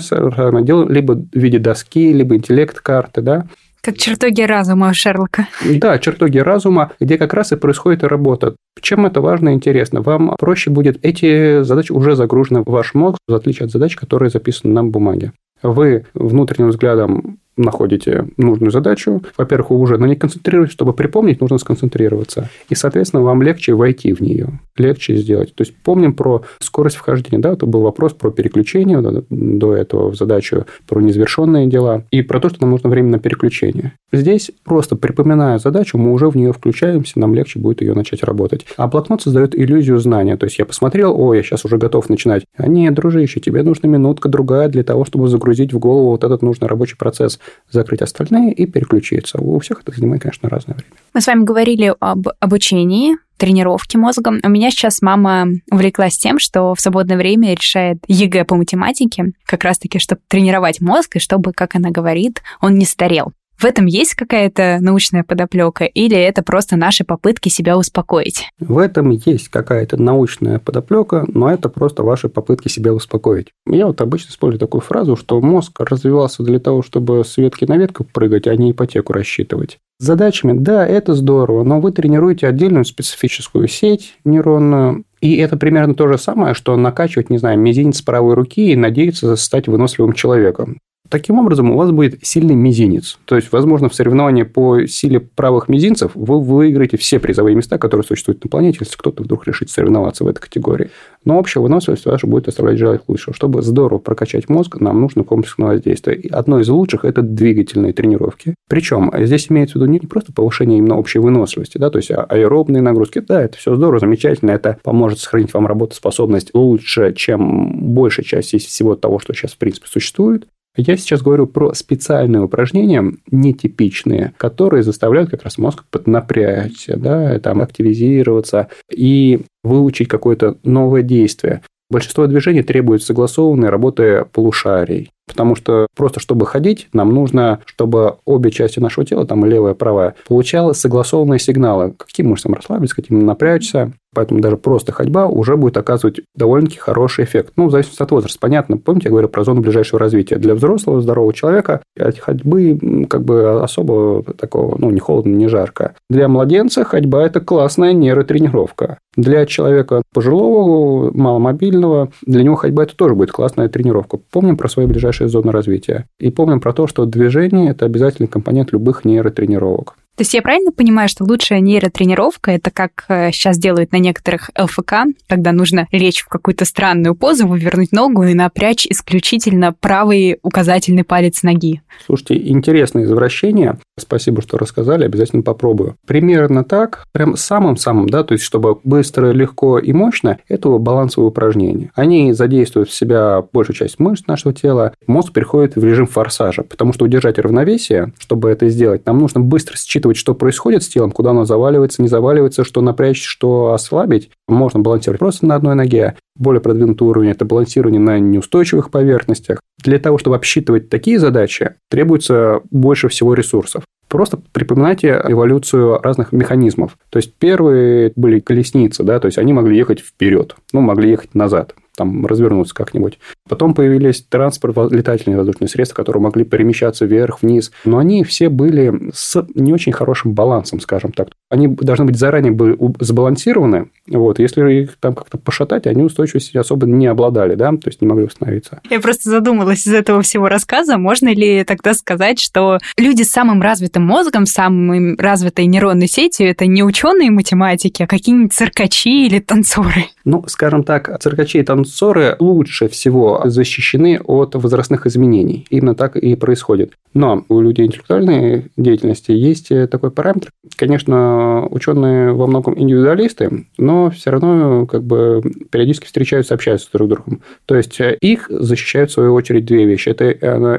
либо в виде доски, либо интеллект-карты, да, как чертоги разума Шерлока. Да, чертоги разума, где как раз и происходит работа. Чем это важно и интересно? Вам проще будет эти задачи уже загружены в ваш мозг, в отличие от задач, которые записаны на бумаге. Вы внутренним взглядом находите нужную задачу. Во-первых, вы уже на ней концентрируетесь. Чтобы припомнить, нужно сконцентрироваться. И, соответственно, вам легче войти в нее, легче сделать. То есть, помним про скорость вхождения. Да, это был вопрос про переключение до этого в задачу, про незавершенные дела и про то, что нам нужно время на переключение. Здесь просто припоминая задачу, мы уже в нее включаемся, нам легче будет ее начать работать. А блокнот создает иллюзию знания. То есть, я посмотрел, о, я сейчас уже готов начинать. А нет, дружище, тебе нужна минутка другая для того, чтобы загрузить в голову вот этот нужный рабочий процесс закрыть остальные и переключиться. У всех это занимает, конечно, разное время. Мы с вами говорили об обучении, тренировки мозга. У меня сейчас мама увлеклась тем, что в свободное время решает ЕГЭ по математике, как раз-таки, чтобы тренировать мозг, и чтобы, как она говорит, он не старел. В этом есть какая-то научная подоплека или это просто наши попытки себя успокоить? В этом есть какая-то научная подоплека, но это просто ваши попытки себя успокоить. Я вот обычно использую такую фразу, что мозг развивался для того, чтобы с ветки на ветку прыгать, а не ипотеку рассчитывать. С задачами, да, это здорово, но вы тренируете отдельную специфическую сеть нейронную, и это примерно то же самое, что накачивать, не знаю, мизинец правой руки и надеяться стать выносливым человеком. Таким образом, у вас будет сильный мизинец. То есть, возможно, в соревновании по силе правых мизинцев вы выиграете все призовые места, которые существуют на планете, если кто-то вдруг решит соревноваться в этой категории. Но общая выносливость ваша будет оставлять желать лучшего. Чтобы здорово прокачать мозг, нам нужно комплексное воздействие. И одно из лучших – это двигательные тренировки. Причем здесь имеется в виду не просто повышение именно общей выносливости, да, то есть а аэробные нагрузки. Да, это все здорово, замечательно. Это поможет сохранить вам работоспособность лучше, чем большая часть из всего того, что сейчас, в принципе, существует. Я сейчас говорю про специальные упражнения, нетипичные, которые заставляют как раз мозг поднапрячься, да, там, активизироваться и выучить какое-то новое действие. Большинство движений требует согласованной работы полушарий. Потому что просто чтобы ходить, нам нужно, чтобы обе части нашего тела, там и левая, правая, получала согласованные сигналы. Каким мышцам расслабиться, каким напрячься. Поэтому даже просто ходьба уже будет оказывать довольно-таки хороший эффект. Ну, в зависимости от возраста. Понятно, помните, я говорю про зону ближайшего развития. Для взрослого, здорового человека от ходьбы как бы особо такого, ну, не холодно, не жарко. Для младенца ходьба – это классная нейротренировка. Для человека пожилого, маломобильного, для него ходьба – это тоже будет классная тренировка. Помним про свои ближайшие зоны развития. И помним про то, что движение – это обязательный компонент любых нейротренировок. То есть я правильно понимаю, что лучшая нейротренировка это как сейчас э, делают на некоторых ЛФК, когда нужно лечь в какую-то странную позу, вывернуть ногу и напрячь исключительно правый указательный палец ноги? Слушайте, интересное извращение. Спасибо, что рассказали, обязательно попробую. Примерно так, прям самым-самым, да, то есть чтобы быстро, легко и мощно, это балансовые упражнения. Они задействуют в себя большую часть мышц нашего тела. Мозг переходит в режим форсажа, потому что удержать равновесие, чтобы это сделать, нам нужно быстро считать учитывать, что происходит с телом, куда оно заваливается, не заваливается, что напрячь, что ослабить. Можно балансировать просто на одной ноге. Более продвинутый уровень – это балансирование на неустойчивых поверхностях. Для того, чтобы обсчитывать такие задачи, требуется больше всего ресурсов. Просто припоминайте эволюцию разных механизмов. То есть, первые были колесницы, да, то есть, они могли ехать вперед, ну, могли ехать назад там развернуться как-нибудь. Потом появились транспорт, летательные воздушные средства, которые могли перемещаться вверх, вниз. Но они все были с не очень хорошим балансом, скажем так. Они должны быть заранее были сбалансированы. Вот. Если их там как-то пошатать, они устойчивости особо не обладали, да, то есть не могли восстановиться. Я просто задумалась из этого всего рассказа, можно ли тогда сказать, что люди с самым развитым мозгом, самой развитой нейронной сетью, это не ученые математики, а какие-нибудь циркачи или танцоры? Ну, скажем так, циркачи и танцоры нейросенсоры лучше всего защищены от возрастных изменений. Именно так и происходит. Но у людей интеллектуальной деятельности есть такой параметр. Конечно, ученые во многом индивидуалисты, но все равно как бы периодически встречаются, общаются друг с другом. То есть их защищают в свою очередь две вещи. Это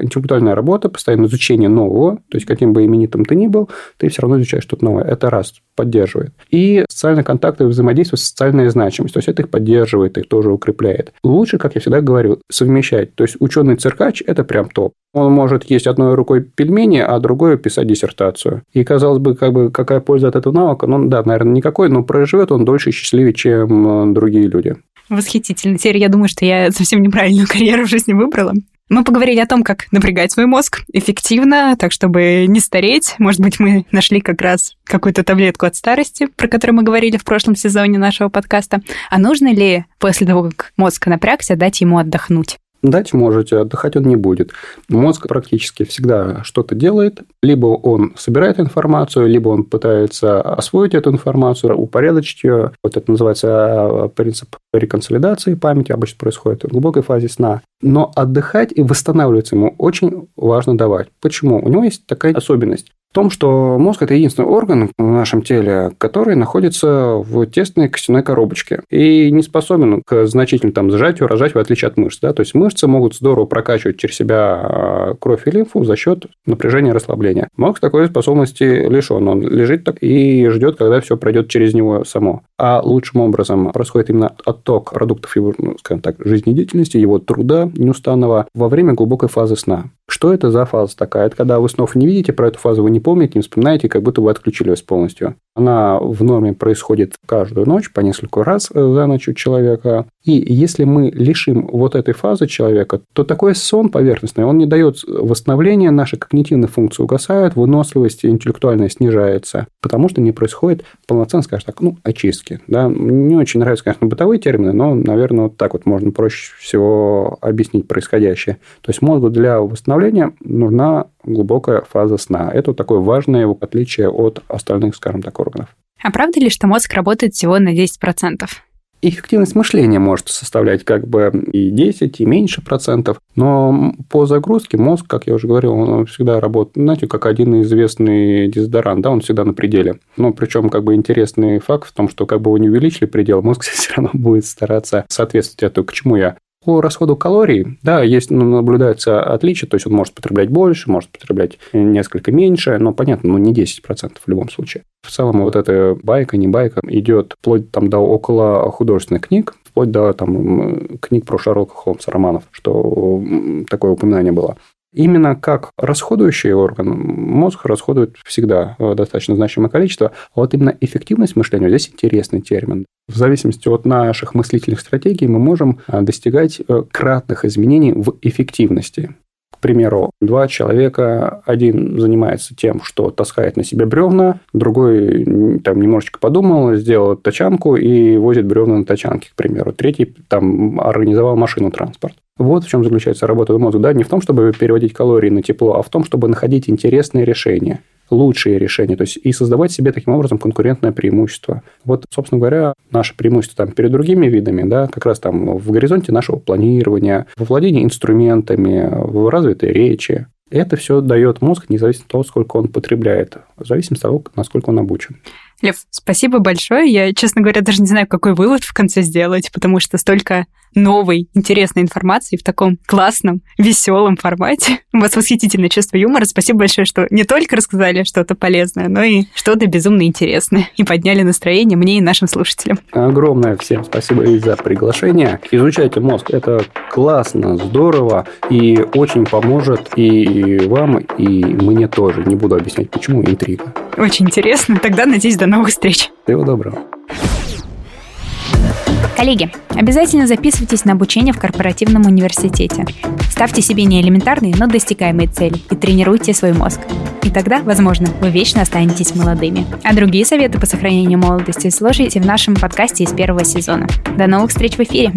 интеллектуальная работа, постоянное изучение нового, то есть каким бы именитым ты ни был, ты все равно изучаешь что-то новое. Это раз, поддерживает. И социальные контакты взаимодействие, социальная значимость. То есть это их поддерживает, их тоже укрепляет. Лучше, как я всегда говорю, совмещать. То есть ученый циркач – это прям топ. Он может есть одной рукой пельмени, а другой писать диссертацию. И, казалось бы, как бы какая польза от этого навыка? Ну, да, наверное, никакой, но проживет он дольше и счастливее, чем э, другие люди. Восхитительно. Теперь я думаю, что я совсем неправильную карьеру в жизни выбрала. Мы поговорили о том, как напрягать свой мозг эффективно, так чтобы не стареть. Может быть, мы нашли как раз какую-то таблетку от старости, про которую мы говорили в прошлом сезоне нашего подкаста. А нужно ли после того, как мозг напрягся, дать ему отдохнуть? Дать можете, отдыхать он не будет. Мозг практически всегда что-то делает. Либо он собирает информацию, либо он пытается освоить эту информацию, упорядочить ее. Вот это называется а, принцип реконсолидации памяти, обычно происходит в глубокой фазе сна. Но отдыхать и восстанавливаться ему очень важно давать. Почему? У него есть такая особенность в том, что мозг – это единственный орган в нашем теле, который находится в тесной костяной коробочке и не способен к значительному там, сжатию, рожать, в отличие от мышц. Да? То есть, мышцы могут здорово прокачивать через себя а, кровь и лимфу за счет напряжения и расслабления. Мозг такой способности лишен. Он лежит так и ждет, когда все пройдет через него само. А лучшим образом происходит именно отток продуктов его, ну, скажем так, жизнедеятельности, его труда неустанного во время глубокой фазы сна. Что это за фаза такая? Это когда вы снов не видите, про эту фазу вы не помните, не вспоминаете, как будто вы отключились полностью. Она в норме происходит каждую ночь, по несколько раз за ночь у человека. И если мы лишим вот этой фазы человека, то такой сон поверхностный, он не дает восстановления, наши когнитивные функции угасают, выносливость интеллектуальная снижается, потому что не происходит полноценно, скажем так, ну, очистки. Да? Не очень нравятся, конечно, бытовые термины, но, наверное, вот так вот можно проще всего объяснить происходящее. То есть мозгу для восстановления нужна глубокая фаза сна. Это такое важное его отличие от остальных, скажем так, органов. А правда ли, что мозг работает всего на 10%? эффективность мышления может составлять как бы и 10, и меньше процентов, но по загрузке мозг, как я уже говорил, он всегда работает, знаете, как один известный дезодорант, да, он всегда на пределе. Но причем как бы интересный факт в том, что как бы вы не увеличили предел, мозг все равно будет стараться соответствовать этому, к чему я по расходу калорий, да, есть, ну, наблюдается отличие, то есть он может потреблять больше, может потреблять несколько меньше, но понятно, ну не 10% в любом случае. В целом вот эта байка, не байка, идет вплоть там до около художественных книг, вплоть до там, книг про Шерлока Холмса, романов, что такое упоминание было. Именно как расходующий орган, мозг расходует всегда достаточно значимое количество, а вот именно эффективность мышления, здесь интересный термин. В зависимости от наших мыслительных стратегий мы можем а, достигать э, кратных изменений в эффективности. К примеру, два человека, один занимается тем, что таскает на себе бревна, другой там немножечко подумал, сделал тачанку и возит бревна на тачанке, к примеру. Третий там организовал машину транспорт. Вот в чем заключается работа мозга. Да? Не в том, чтобы переводить калории на тепло, а в том, чтобы находить интересные решения лучшие решения, то есть и создавать себе таким образом конкурентное преимущество. Вот, собственно говоря, наше преимущество там перед другими видами, да, как раз там в горизонте нашего планирования, во владении инструментами, в развитой речи. Это все дает мозг, независимо от того, сколько он потребляет, в зависимости от того, насколько он обучен. Лев, спасибо большое. Я, честно говоря, даже не знаю, какой вывод в конце сделать, потому что столько новой, интересной информации в таком классном, веселом формате. У вас восхитительное чувство юмора. Спасибо большое, что не только рассказали что-то полезное, но и что-то безумно интересное. И подняли настроение мне и нашим слушателям. Огромное всем спасибо и за приглашение. Изучайте мозг. Это классно, здорово и очень поможет и вам, и мне тоже. Не буду объяснять, почему. Интрига. Очень интересно. Тогда, надеюсь, до новых встреч. Всего доброго. Коллеги, обязательно записывайтесь на обучение в корпоративном университете. Ставьте себе не элементарные, но достигаемые цели и тренируйте свой мозг. И тогда, возможно, вы вечно останетесь молодыми. А другие советы по сохранению молодости слушайте в нашем подкасте из первого сезона. До новых встреч в эфире!